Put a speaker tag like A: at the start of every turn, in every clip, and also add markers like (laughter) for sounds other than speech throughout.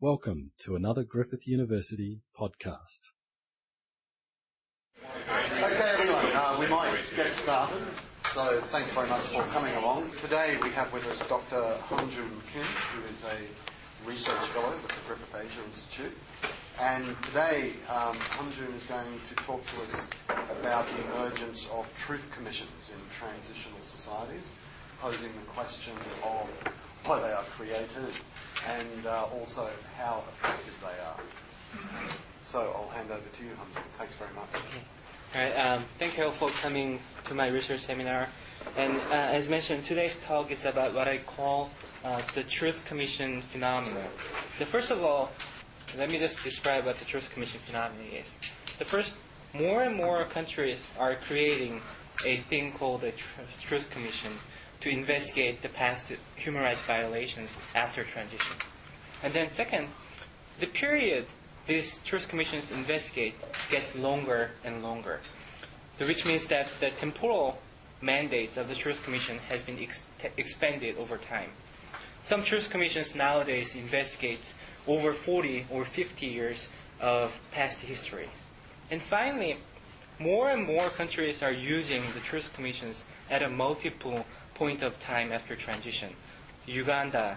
A: Welcome to another Griffith University podcast.
B: Okay, everyone, uh, we might get started. So, thanks very much for coming along. Today we have with us Dr. Hyunjoo Kim, who is a research fellow with the Griffith Asia Institute. And today, um, Hyunjoo is going to talk to us about the emergence of truth commissions in transitional societies, posing the question of why they are created and uh, also how effective they are. So I'll hand over to you, Hyunjoo. Thanks very much.
C: All right, um, thank you all for coming to my research seminar. And uh, as mentioned, today's talk is about what I call uh, the Truth Commission phenomenon. The first of all, let me just describe what the Truth Commission phenomenon is. The first, more and more countries are creating a thing called a tr- Truth Commission to investigate the past human rights violations after transition. And then second, the period these truth commissions investigate gets longer and longer, which means that the temporal mandates of the truth commission has been ex- expanded over time. Some truth commissions nowadays investigate over 40 or 50 years of past history. And finally, more and more countries are using the truth commissions at a multiple point of time after transition. Uganda,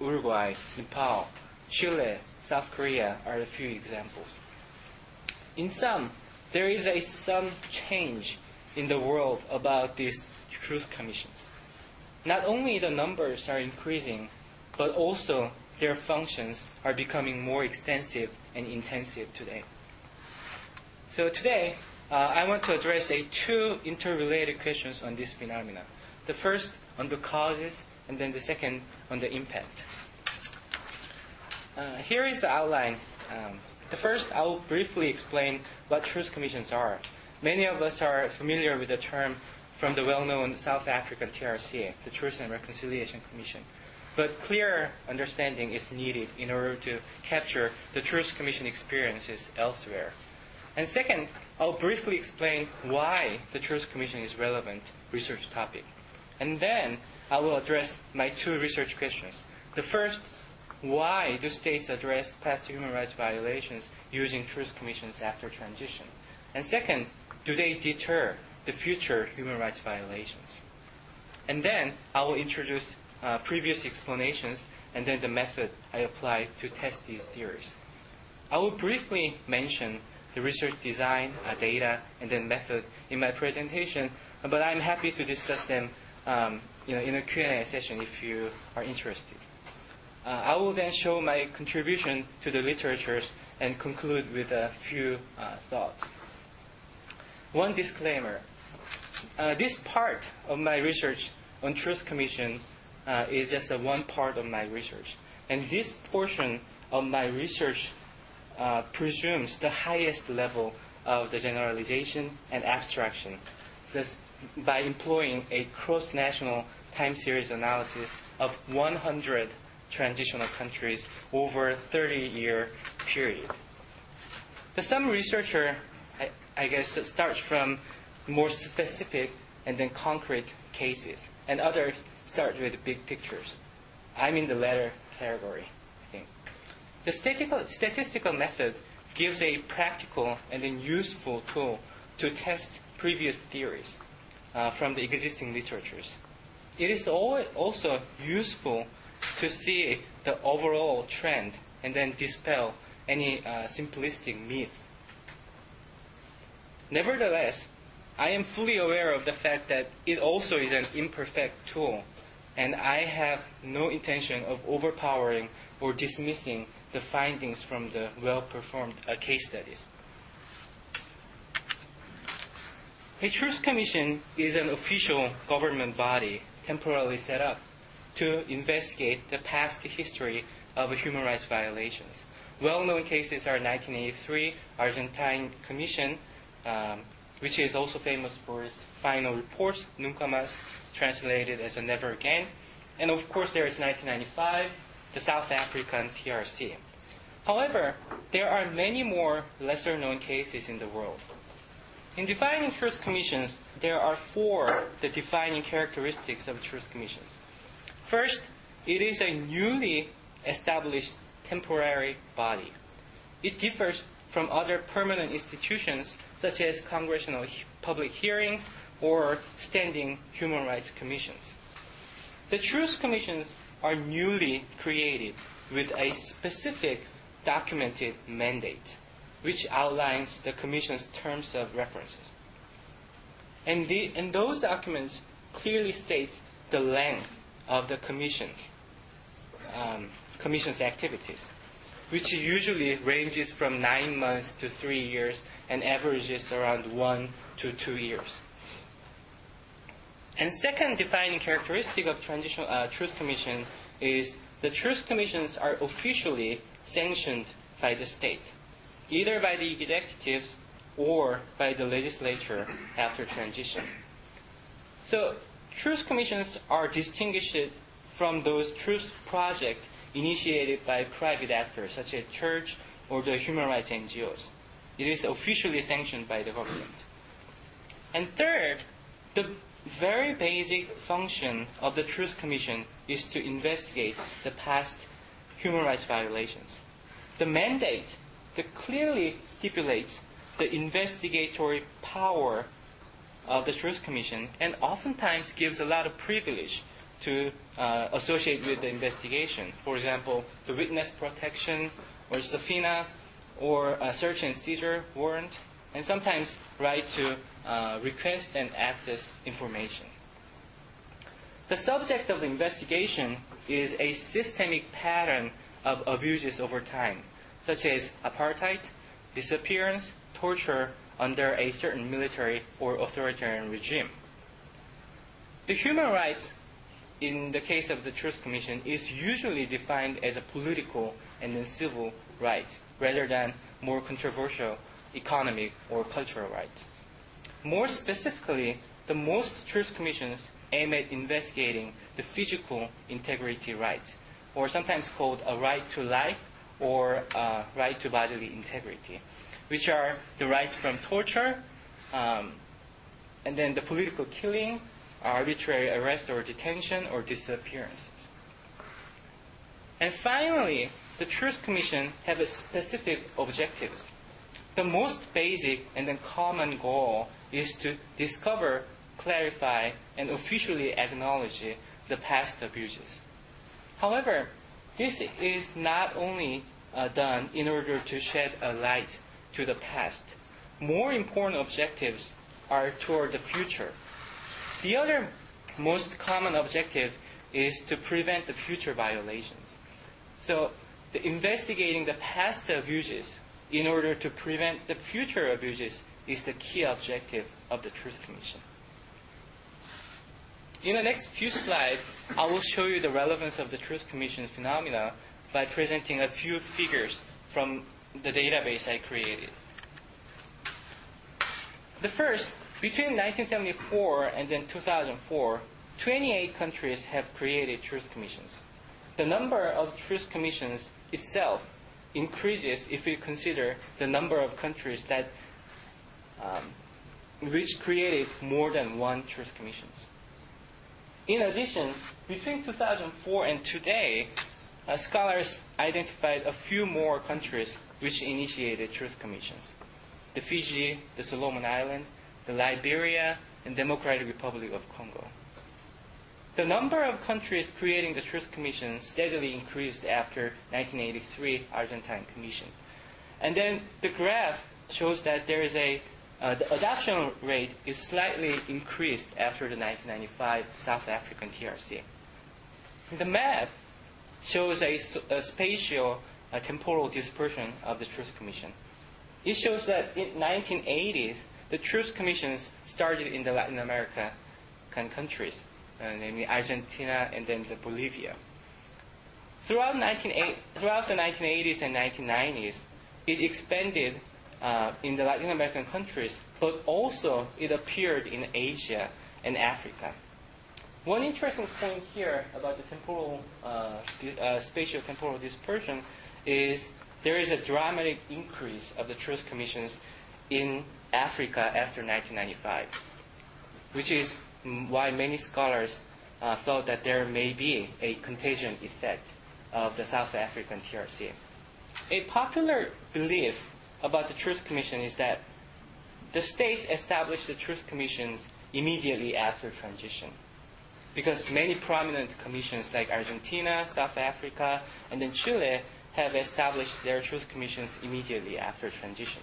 C: Uruguay, Nepal, Chile, South Korea are a few examples. In sum, there is a some change in the world about these truth commissions. Not only the numbers are increasing, but also their functions are becoming more extensive and intensive today. So today, uh, I want to address a two interrelated questions on this phenomenon. The first on the causes, and then the second on the impact. Uh, here is the outline. Um, the first, I will briefly explain what truth commissions are. Many of us are familiar with the term from the well-known South African TRC, the Truth and Reconciliation Commission. But clearer understanding is needed in order to capture the Truth Commission experiences elsewhere. And second, I'll briefly explain why the Truth Commission is a relevant research topic. And then I will address my two research questions. The first, why do states address past human rights violations using truth commissions after transition? And second, do they deter the future human rights violations? And then I will introduce uh, previous explanations and then the method I apply to test these theories. I will briefly mention the research design, uh, data, and then method in my presentation, but I'm happy to discuss them um, you know, in a Q&A session if you are interested. Uh, I will then show my contribution to the literatures and conclude with a few uh, thoughts. One disclaimer. Uh, this part of my research on Truth Commission uh, is just a one part of my research. And this portion of my research uh, presumes the highest level of the generalization and abstraction. Because by employing a cross-national time series analysis of 100 transitional countries over a 30-year period. The some researcher, I, I guess, starts from more specific and then concrete cases, and others start with big pictures. I'm in the latter category, I think. The statistical, statistical method gives a practical and then useful tool to test previous theories uh, from the existing literatures. It is also useful to see the overall trend and then dispel any uh, simplistic myth. Nevertheless, I am fully aware of the fact that it also is an imperfect tool, and I have no intention of overpowering or dismissing the findings from the well performed uh, case studies. A Truth Commission is an official government body temporarily set up to investigate the past history of human rights violations. Well-known cases are 1983 Argentine Commission, um, which is also famous for its final report, Nunca Más, translated as a Never Again. And of course, there is 1995, the South African TRC. However, there are many more lesser-known cases in the world. In defining truth commissions, there are four the defining characteristics of truth commissions. First, it is a newly established temporary body. It differs from other permanent institutions such as congressional public hearings or standing human rights commissions. The Truth Commissions are newly created with a specific documented mandate, which outlines the Commission's terms of references. And, the, and those documents clearly states the length of the um, Commission's activities, which usually ranges from nine months to three years and averages around one to two years. And second defining characteristic of transitional uh, Truth Commission is the Truth Commissions are officially sanctioned by the state, either by the executives or by the legislature after transition. So Truth Commissions are distinguished from those truth projects initiated by private actors such as church or the human rights NGOs. It is officially sanctioned by the government. And third, the very basic function of the Truth Commission is to investigate the past human rights violations. The mandate that clearly stipulates the investigatory power of the Truth Commission and oftentimes gives a lot of privilege to uh, associate with the investigation. For example, the witness protection or subpoena or a search and seizure warrant, and sometimes right to uh, request and access information. The subject of the investigation is a systemic pattern of abuses over time, such as apartheid, disappearance, torture under a certain military or authoritarian regime. The human rights in the case of the Truth Commission is usually defined as a political and then civil rights rather than more controversial economic or cultural rights. More specifically, the most truth commissions aim at investigating the physical integrity rights, or sometimes called a right to life or a right to bodily integrity, which are the rights from torture, um, and then the political killing, arbitrary arrest or detention, or disappearances. And finally, the Truth Commission have specific objectives. The most basic and then common goal is to discover, clarify, and officially acknowledge the past abuses. However, this is not only uh, done in order to shed a light to the past. More important objectives are toward the future. The other most common objective is to prevent the future violations. So, the investigating the past abuses in order to prevent the future abuses is the key objective of the Truth Commission. In the next few slides, I will show you the relevance of the Truth Commission phenomena by presenting a few figures from the database I created. The first, between 1974 and then 2004, 28 countries have created Truth Commissions. The number of Truth Commissions itself increases if we consider the number of countries that um, which created more than one truth commissions. In addition, between 2004 and today, uh, scholars identified a few more countries which initiated truth commissions. The Fiji, the Solomon Island, the Liberia, and Democratic Republic of Congo. The number of countries creating the Truth Commission steadily increased after 1983 Argentine Commission. And then the graph shows that there is a uh, the adoption rate is slightly increased after the 1995 South African TRC. The map shows a, a spatial uh, temporal dispersion of the Truth Commission. It shows that in 1980s, the Truth Commissions started in the Latin American countries, uh, namely Argentina and then the Bolivia. Throughout, throughout the 1980s and 1990s, it expanded uh, in the Latin American countries, but also it appeared in Asia and Africa. One interesting point here about the temporal, uh, uh, spatial temporal dispersion is there is a dramatic increase of the truth commissions in Africa after 1995, which is why many scholars uh, thought that there may be a contagion effect of the South African TRC. A popular belief about the Truth Commission is that the states established the Truth Commissions immediately after transition. Because many prominent commissions like Argentina, South Africa, and then Chile have established their Truth Commissions immediately after transition.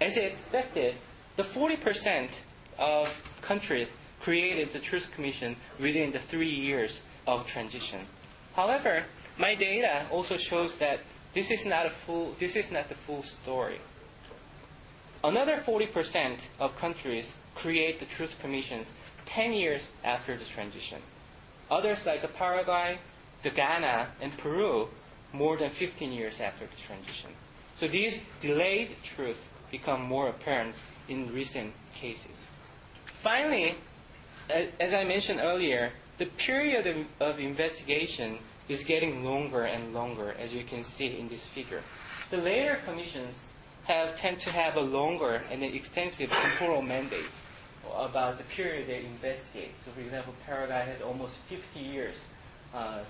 C: As expected, the 40% of countries created the Truth Commission within the three years of transition. However, my data also shows that this is not a full this is not the full story. Another 40% of countries create the Truth Commissions 10 years after the transition. Others like Paraguay, the Ghana, and Peru more than 15 years after the transition. So these delayed truths become more apparent in recent cases. Finally, as I mentioned earlier, the period of, of investigation is getting longer and longer, as you can see in this figure. The later commissions have tend to have a longer and an extensive temporal mandates about the period they investigate. So, for example, Paraguay has almost 50 years uh,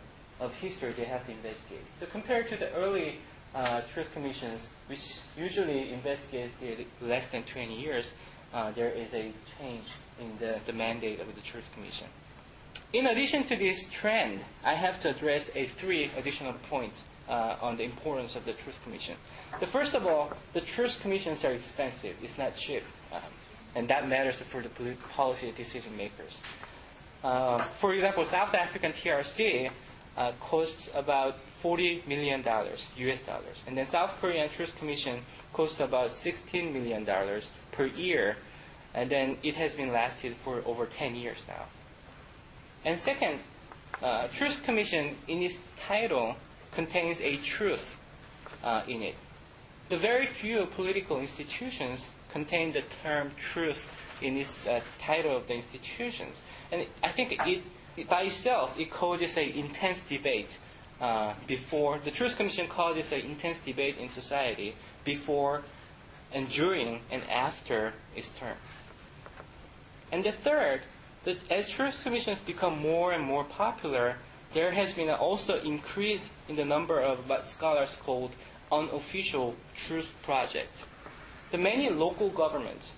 C: of history they have to investigate. So, compared to the early uh, truth commissions, which usually investigated less than 20 years, uh, there is a change in the, the mandate of the Truth Commission. In addition to this trend, I have to address a three additional points uh, on the importance of the Truth Commission. The first of all, the Truth Commissions are expensive. It's not cheap. Um, and that matters for the policy decision makers. Uh, for example, South African TRC uh, costs about 40 million dollars, U.S. dollars, and then South Korean Truth Commission costs about 16 million dollars per year, and then it has been lasted for over 10 years now. And second, uh, Truth Commission in its title contains a truth uh, in it. The very few political institutions contain the term truth in its uh, title of the institutions. And I think it, it by itself, it causes an intense debate uh, before, the Truth Commission causes an intense debate in society before and during and after its term. And the third, that as truth commissions become more and more popular, there has been also increase in the number of what scholars called unofficial truth projects. The many local governments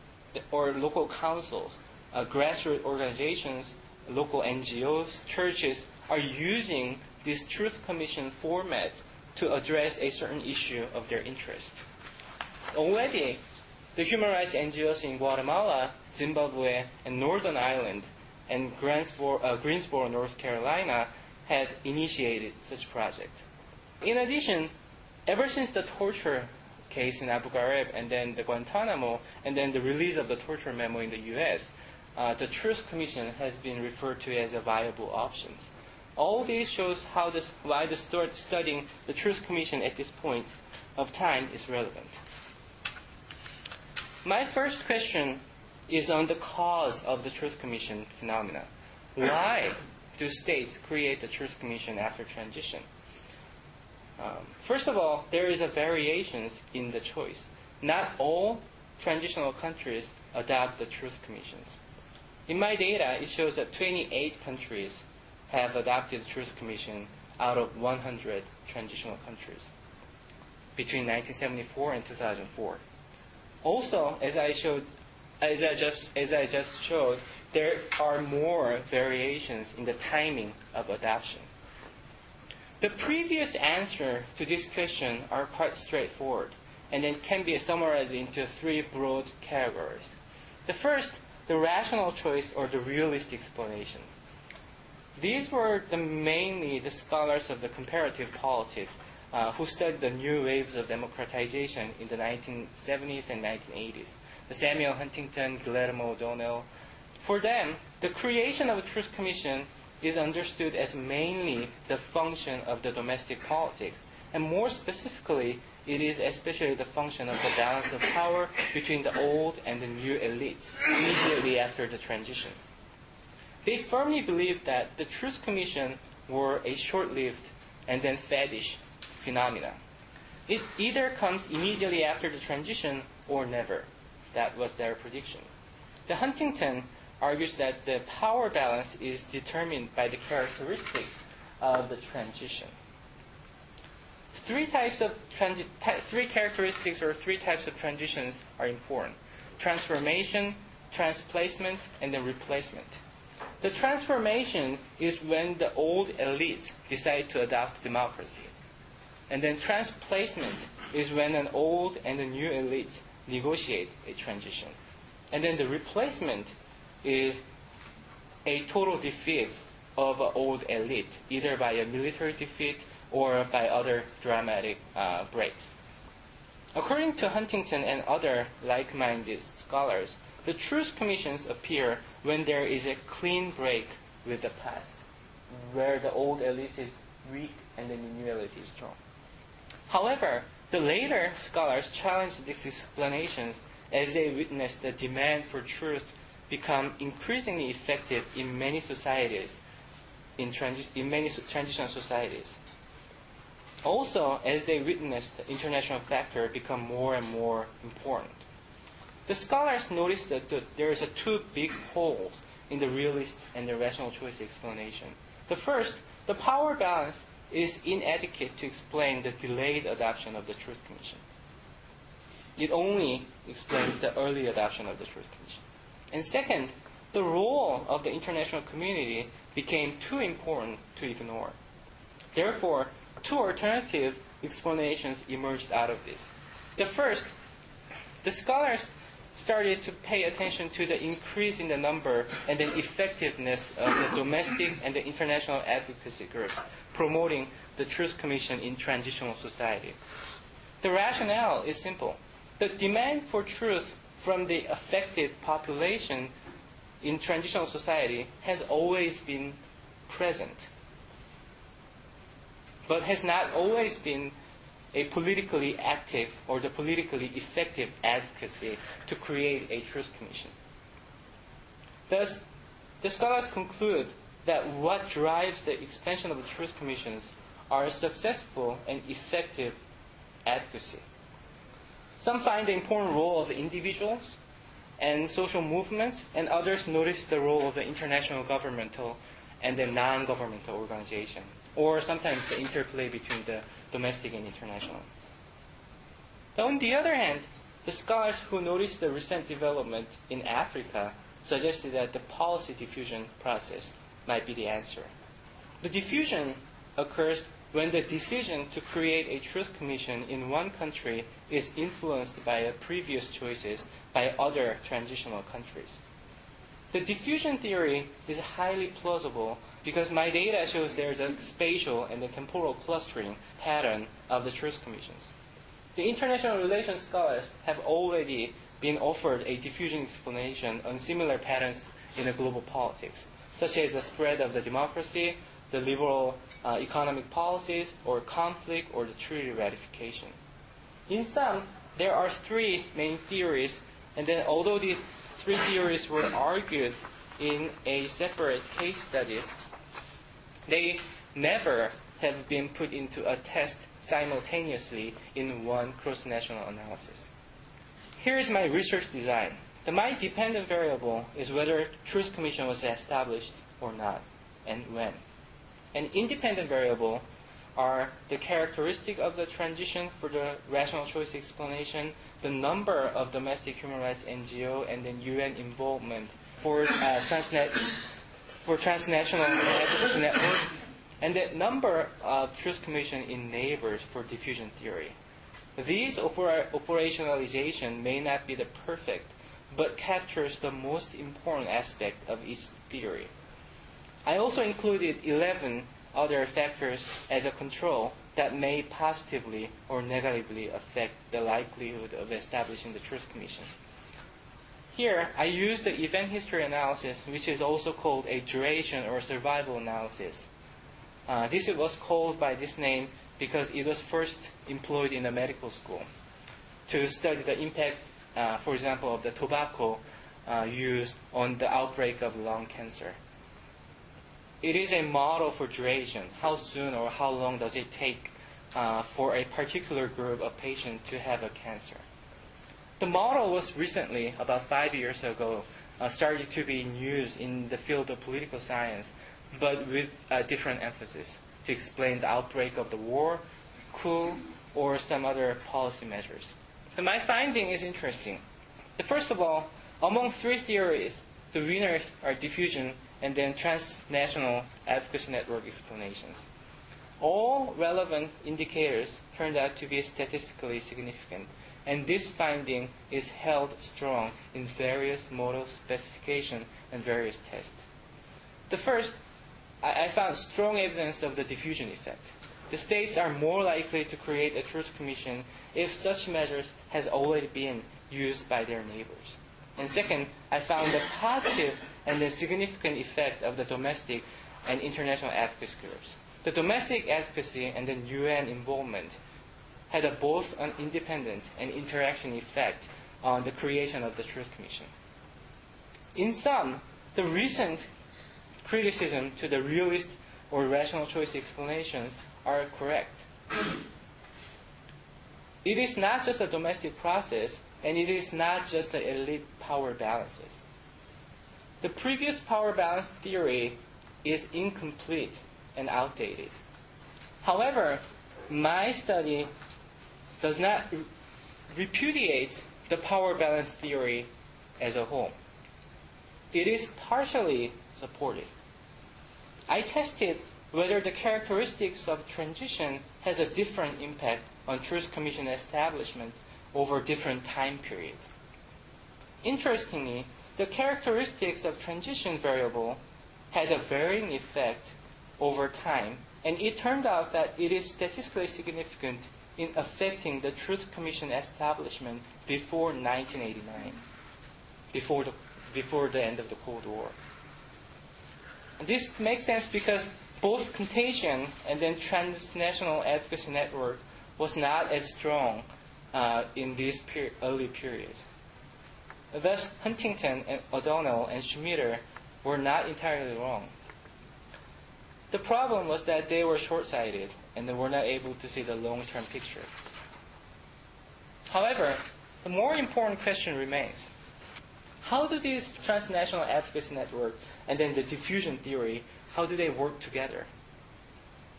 C: or local councils, uh, grassroots organizations, local NGOs, churches are using this truth commission format to address a certain issue of their interest. Already, the human rights NGOs in Guatemala, Zimbabwe, and Northern Ireland, and Greensboro, uh, Greensboro, North Carolina, had initiated such project. In addition, ever since the torture case in Abu Ghraib and then the Guantanamo and then the release of the torture memo in the U.S., uh, the Truth Commission has been referred to as a viable option. All this shows how this, why the studying the Truth Commission at this point of time is relevant. My first question is on the cause of the Truth Commission phenomena. Why do states create the Truth Commission after transition? Um, first of all, there is a variations in the choice. Not all transitional countries adopt the Truth Commissions. In my data, it shows that 28 countries have adopted the Truth Commission out of 100 transitional countries between 1974 and 2004. Also, as I showed, as I just as I just showed, there are more variations in the timing of adoption. The previous answer to this question are quite straightforward and then can be summarized into three broad categories. The first, the rational choice or the realist explanation. These were the mainly the scholars of the comparative politics uh, who studied the new waves of democratization in the 1970s and 1980s. The Samuel Huntington, Guillermo O'Donnell. For them, the creation of a truth commission is understood as mainly the function of the domestic politics, and more specifically, it is especially the function of the balance of power between the old and the new elites immediately after the transition. They firmly believed that the Truth Commission were a short-lived and then faddish phenomena. It either comes immediately after the transition or never. That was their prediction. The Huntington argues that the power balance is determined by the characteristics of the transition. three types of transi- ty- three characteristics or three types of transitions are important: transformation, transplacement, and then replacement. The transformation is when the old elites decide to adopt democracy. And then transplacement is when an old and a new elites negotiate a transition. And then the replacement is a total defeat of an old elite, either by a military defeat or by other dramatic uh, breaks. According to Huntington and other like minded scholars, the truth commissions appear when there is a clean break with the past, where the old elite is weak and the new elite is strong. However, the later scholars challenged these explanations as they witnessed the demand for truth become increasingly effective in many societies, in, transi- in many so- transitional societies. Also, as they witnessed the international factor become more and more important. The scholars noticed that the, there is a two big holes in the realist and the rational choice explanation. The first, the power balance is inadequate to explain the delayed adoption of the Truth Commission. It only explains the early adoption of the Truth Commission. And second, the role of the international community became too important to ignore. Therefore, two alternative explanations emerged out of this. The first, the scholars started to pay attention to the increase in the number and the effectiveness of the domestic and the international advocacy groups promoting the Truth Commission in transitional society. The rationale is simple. The demand for truth from the affected population in transitional society has always been present, but has not always been a politically active or the politically effective advocacy to create a truth commission. Thus, the scholars conclude that what drives the expansion of the truth commissions are successful and effective advocacy. Some find the important role of the individuals and social movements, and others notice the role of the international governmental and the non-governmental organization, or sometimes the interplay between the domestic and international. On the other hand, the scholars who noticed the recent development in Africa suggested that the policy diffusion process might be the answer. The diffusion occurs when the decision to create a truth commission in one country is influenced by previous choices by other transitional countries. The diffusion theory is highly plausible because my data shows there's a spatial and a temporal clustering pattern of the truth commissions. The international relations scholars have already been offered a diffusion explanation on similar patterns in the global politics, such as the spread of the democracy, the liberal uh, economic policies, or conflict, or the treaty ratification. In sum, there are three main theories, and then although these three theories were argued in a separate case studies, they never have been put into a test simultaneously in one cross-national analysis. Here is my research design. The my dependent variable is whether Truth Commission was established or not, and when. An independent variable are the characteristic of the transition for the rational choice explanation, the number of domestic human rights NGO, and then UN involvement for uh, transnet for transnational network, and the number of truth commission in neighbors for diffusion theory. These opera- operationalization may not be the perfect, but captures the most important aspect of each theory. I also included 11 other factors as a control that may positively or negatively affect the likelihood of establishing the Truth Commission. Here, I use the event history analysis, which is also called a duration or survival analysis. Uh, this was called by this name because it was first employed in a medical school to study the impact, uh, for example, of the tobacco uh, used on the outbreak of lung cancer. It is a model for duration. How soon or how long does it take uh, for a particular group of patients to have a cancer? The model was recently, about five years ago, uh, started to be used in the field of political science, but with a different emphasis to explain the outbreak of the war coup, or some other policy measures. And my finding is interesting. The first of all, among three theories, the winners are diffusion and then transnational advocacy network explanations. All relevant indicators turned out to be statistically significant, and this finding is held strong in various model specification and various tests. The first, I, I found strong evidence of the diffusion effect. The states are more likely to create a truth commission if such measures has already been used by their neighbors. And second, I found a positive and the significant effect of the domestic and international advocacy groups. The domestic advocacy and the UN involvement had a both an independent and interaction effect on the creation of the Truth Commission. In sum, the recent criticism to the realist or rational choice explanations are correct. it is not just a domestic process, and it is not just the elite power balances. The previous power balance theory is incomplete and outdated. However, my study does not repudiate the power balance theory as a whole. It is partially supported. I tested whether the characteristics of transition has a different impact on Truth Commission establishment over different time periods. Interestingly, the characteristics of transition variable had a varying effect over time, and it turned out that it is statistically significant in affecting the Truth Commission establishment before 1989, before the, before the end of the Cold War. And this makes sense because both contagion and then transnational advocacy network was not as strong uh, in these peri- early periods. Thus, Huntington and O'Donnell and Schmitter were not entirely wrong. The problem was that they were short-sighted and they were not able to see the long-term picture. However, the more important question remains. How do these transnational advocacy network and then the diffusion theory, how do they work together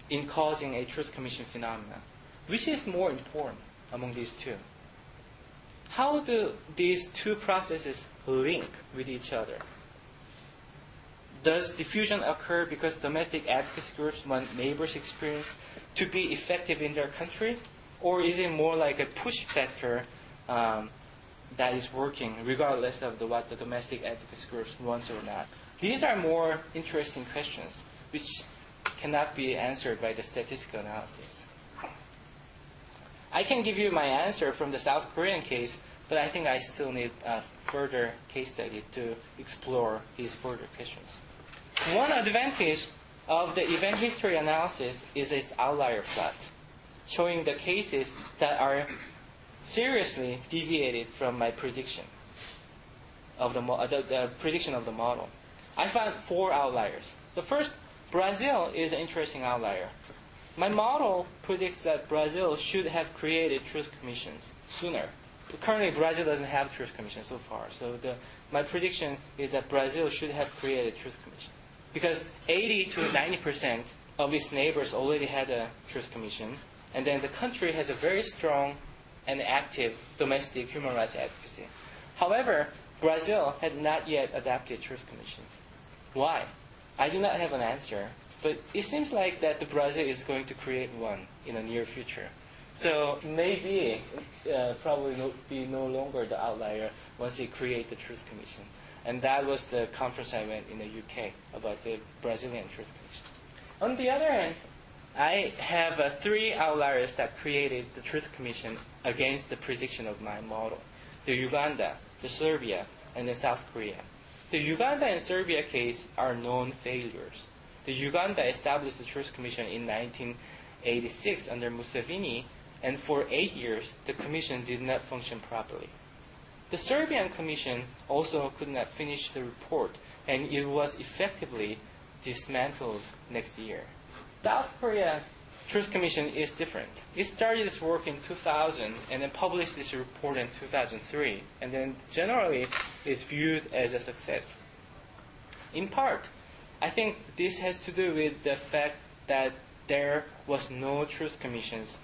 C: in causing a truth commission phenomena? Which is more important among these two? How do these two processes link with each other? Does diffusion occur because domestic advocacy groups want neighbors' experience to be effective in their country? Or is it more like a push factor um, that is working regardless of the, what the domestic advocacy groups wants or not? These are more interesting questions which cannot be answered by the statistical analysis. I can give you my answer from the South Korean case, but I think I still need a further case study to explore these further questions. One advantage of the event history analysis is its outlier plot, showing the cases that are seriously deviated from my prediction of the, the, the prediction of the model. I found four outliers. The first, Brazil is an interesting outlier. My model predicts that Brazil should have created truth commissions sooner. Currently, Brazil doesn't have truth commission so far. So the, my prediction is that Brazil should have created truth commission because 80 to 90 percent of its neighbors already had a truth commission, and then the country has a very strong and active domestic human rights advocacy. However, Brazil had not yet adopted truth commission. Why? I do not have an answer, but it seems like that the Brazil is going to create one in the near future. So maybe uh, probably no, be no longer the outlier once they create the Truth Commission. And that was the conference I went in the UK about the Brazilian Truth Commission. On the other hand, I have uh, three outliers that created the Truth Commission against the prediction of my model. The Uganda, the Serbia, and the South Korea. The Uganda and Serbia case are known failures. The Uganda established the Truth Commission in 1986 under Museveni, and for eight years the commission did not function properly. The Serbian commission also could not finish the report, and it was effectively dismantled next year. South Korea Truth Commission is different. It started its work in 2000 and then published its report in 2003, and then generally is viewed as a success. In part, I think this has to do with the fact that there was no Truth Commissions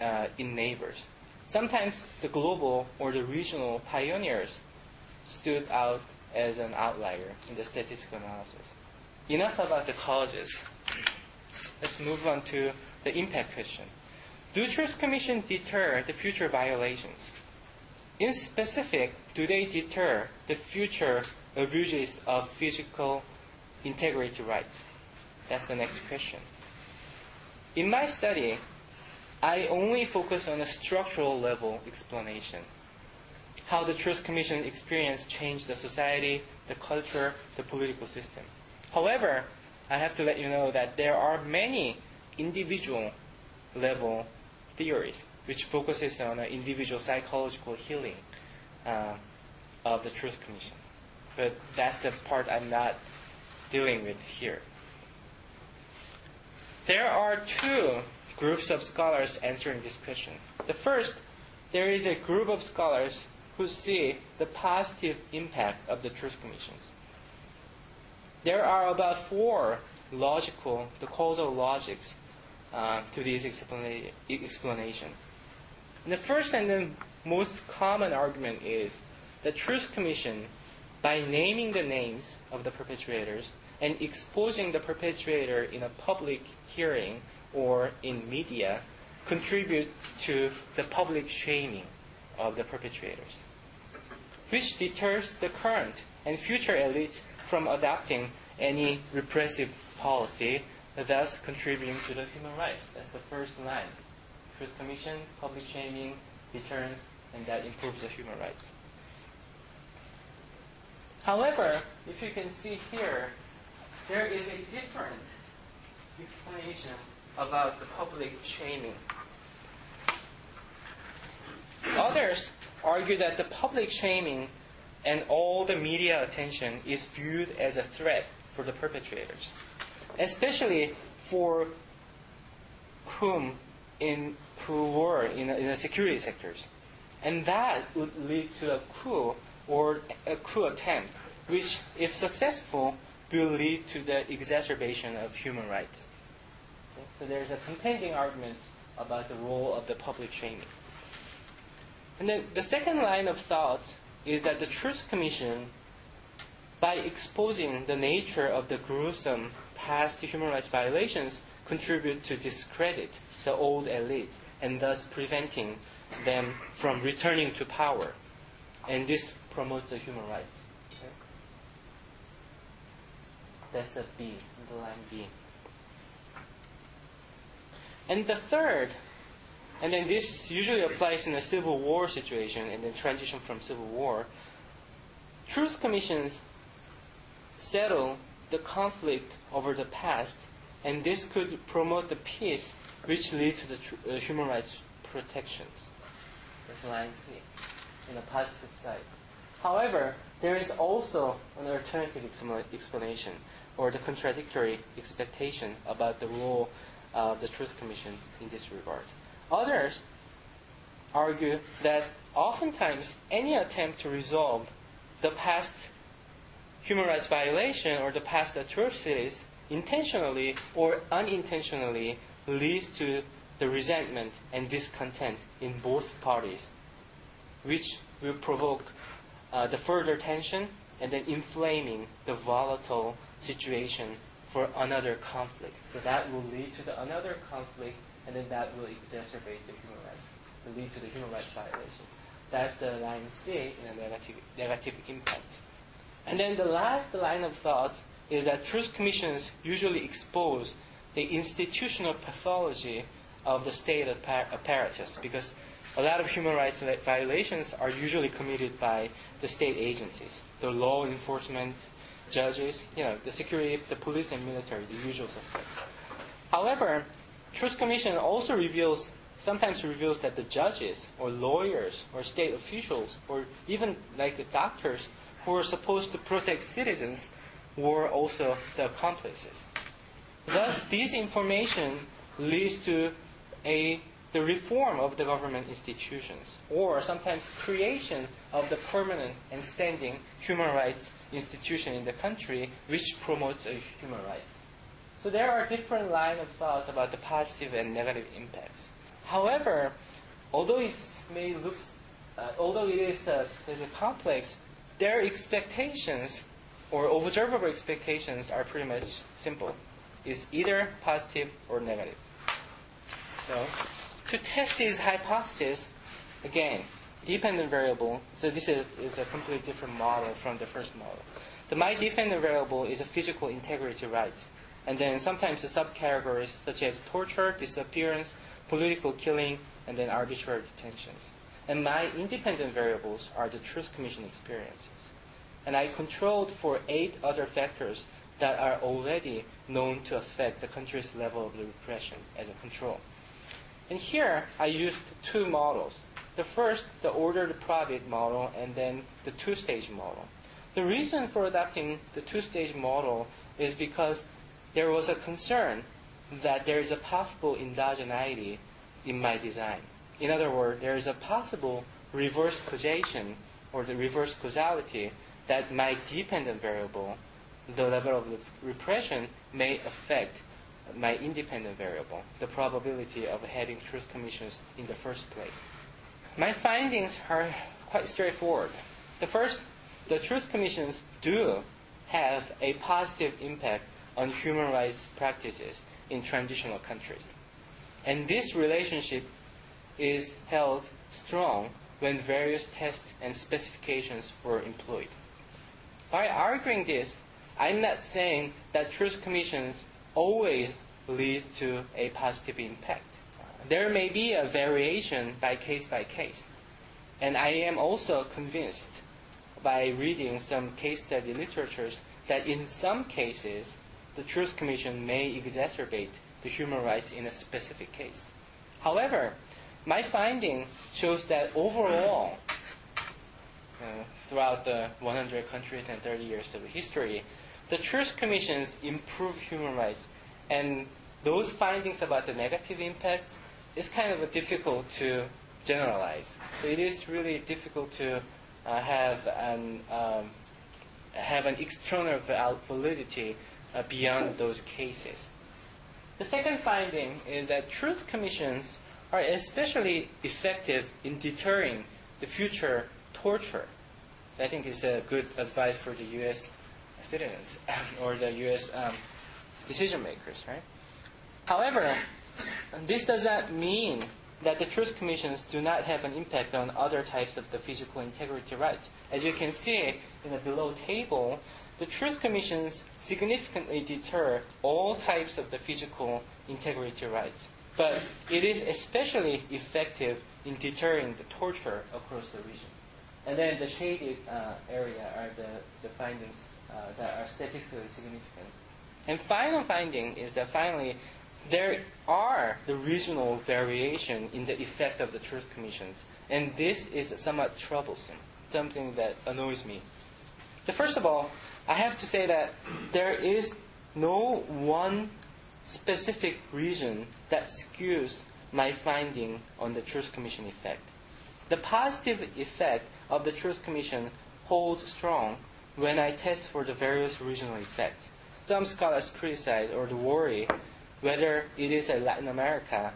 C: uh, in neighbors. Sometimes the global or the regional pioneers stood out as an outlier in the statistical analysis. Enough about the causes. Let's move on to the impact question. Do Truth Commission deter the future violations? In specific, do they deter the future abuses of physical integrity rights? That's the next question. In my study, I only focus on a structural level explanation. How the Truth Commission experience changed the society, the culture, the political system. However, I have to let you know that there are many individual level theories which focuses on an individual psychological healing uh, of the Truth Commission. But that's the part I'm not dealing with here. There are two groups of scholars answering this question. The first, there is a group of scholars who see the positive impact of the Truth Commissions. There are about four logical, the causal logics uh, to explana- explanation. And the first and the most common argument is the Truth Commission, by naming the names of the perpetrators and exposing the perpetrator in a public hearing or in media, contribute to the public shaming of the perpetrators, which deters the current and future elites from adopting any repressive policy, thus contributing to the human rights. That's the first line. Truth Commission, public shaming, deterrence, and that improves the human rights. However, if you can see here, there is a different explanation about the public shaming. Others argue that the public shaming and all the media attention is viewed as a threat for the perpetrators, especially for whom in who were in, in the security sectors, and that would lead to a coup or a coup attempt, which, if successful, will lead to the exacerbation of human rights. Okay? So there's a contending argument about the role of the public shaming. And then the second line of thought is that the Truth Commission, by exposing the nature of the gruesome past human rights violations, contribute to discredit the old elites and thus preventing them from returning to power. And this promotes the human rights. Okay? That's the B, the line B. And the third, and then this usually applies in a civil war situation and then transition from civil war. Truth commissions settle the conflict over the past, and this could promote the peace which lead to the tr- uh, human rights protections. That's line C, in the positive side. However, there is also an alternative expla- explanation or the contradictory expectation about the role of the Truth Commission in this regard. Others argue that oftentimes any attempt to resolve the past human rights violation or the past atrocities intentionally or unintentionally leads to the resentment and discontent in both parties, which will provoke uh, the further tension and then inflaming the volatile situation for another conflict. So that will lead to the, another conflict, and then that will exacerbate the human rights, will lead to the human rights violation. That's the line C in a negative, negative impact. And then the last line of thought is that truth commissions usually expose the institutional pathology of the state apparatus because a lot of human rights violations are usually committed by the state agencies, the law enforcement, judges, you know, the security, the police and military, the usual suspects. However, Truth Commission also reveals, sometimes reveals that the judges or lawyers or state officials or even like the doctors who are supposed to protect citizens were also the accomplices. Thus, this information leads to a the reform of the government institutions, or sometimes creation of the permanent and standing human rights institution in the country which promotes human rights. So there are different line of thoughts about the positive and negative impacts. However, although it may look, uh, although it is a, is a complex, their expectations or observable expectations are pretty much simple. It's either positive or negative. So, to test this hypothesis, again, dependent variable. So this is, is a completely different model from the first model. The my dependent variable is a physical integrity right. And then sometimes the subcategories such as torture, disappearance, political killing, and then arbitrary detentions. And my independent variables are the Truth Commission experiences. And I controlled for eight other factors that are already known to affect the country's level of the repression as a control. And here I used two models. The first, the ordered Probit model, and then the two-stage model. The reason for adopting the two-stage model is because there was a concern that there is a possible endogeneity in my design. In other words, there is a possible reverse causation or the reverse causality that my dependent variable, the level of repression, may affect my independent variable, the probability of having truth commissions in the first place. My findings are quite straightforward. The first, the truth commissions do have a positive impact on human rights practices in transitional countries. And this relationship is held strong when various tests and specifications were employed. By arguing this, I'm not saying that truth commissions always lead to a positive impact. There may be a variation by case by case. And I am also convinced by reading some case study literatures that in some cases, the Truth Commission may exacerbate the human rights in a specific case. However, my finding shows that overall, uh, throughout the 100 countries and 30 years of history, the Truth Commissions improve human rights, and those findings about the negative impacts is kind of difficult to generalize. So it is really difficult to uh, have an um, have an external validity uh, beyond those cases. The second finding is that truth commissions are especially effective in deterring the future torture. So I think it's a good advice for the U.S. citizens (laughs) or the U.S. Um, decision makers, right? However, this does not mean that the truth commissions do not have an impact on other types of the physical integrity rights. As you can see in the below table, the truth commissions significantly deter all types of the physical integrity rights. But it is especially effective in deterring the torture across the region. And then the shaded uh, area are the, the findings uh, that are statistically significant. And final finding is that finally there are the regional variation in the effect of the truth commissions. And this is somewhat troublesome, something that annoys me. The first of all, I have to say that there is no one specific reason that skews my finding on the Truth Commission effect. The positive effect of the Truth Commission holds strong when I test for the various regional effects. Some scholars criticize or worry whether it is Latin America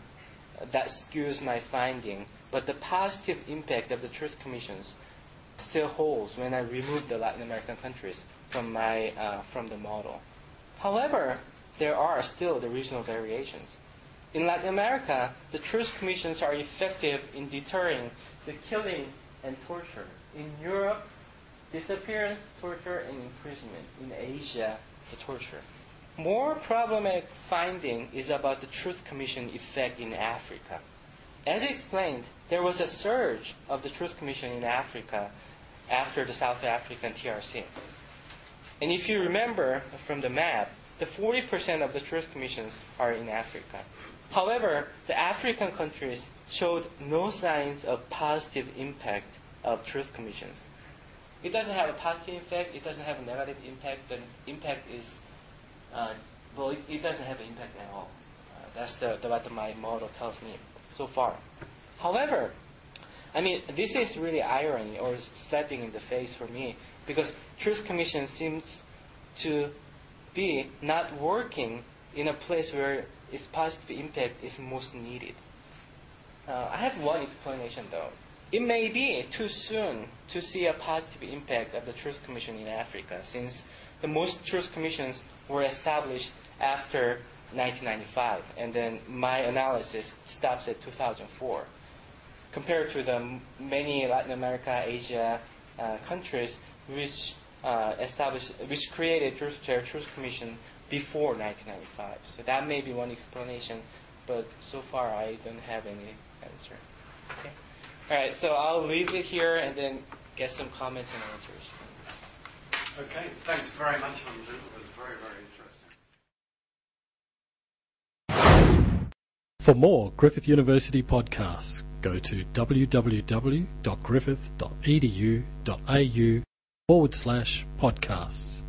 C: that skews my finding, but the positive impact of the Truth Commissions still holds when I remove the Latin American countries from my uh, from the model. However, there are still the regional variations. In Latin America, the truth commissions are effective in deterring the killing and torture. In Europe, disappearance, torture, and imprisonment. In Asia, the torture. More problematic finding is about the Truth Commission effect in Africa. As explained, there was a surge of the Truth Commission in Africa after the South African TRC. And if you remember from the map, the 40% of the truth commissions are in Africa. However, the African countries showed no signs of positive impact of truth commissions. It doesn't have a positive impact, it doesn't have a negative impact, the impact is, uh, well, it, it, doesn't have an impact at all. Uh, that's the, the, what my model tells me so far. However, I mean, this is really irony or slapping in the face for me because Truth Commission seems to be not working in a place where its positive impact is most needed. Uh, I have one explanation though. It may be too soon to see a positive impact of the Truth Commission in Africa, since the most Truth Commissions were established after 1995, and then my analysis stops at 2004. Compared to the many Latin America, Asia uh, countries which uh, established, which created Truth, their Truth Commission before 1995. So that may be one explanation, but so far I don't have any answer. Okay. All right. So I'll leave it here and then get some comments and answers.
B: Okay, thanks very much, Hanju. It was very, very interesting.
A: For more Griffith University podcasts, go to www.griffith.edu.au forward slash podcasts.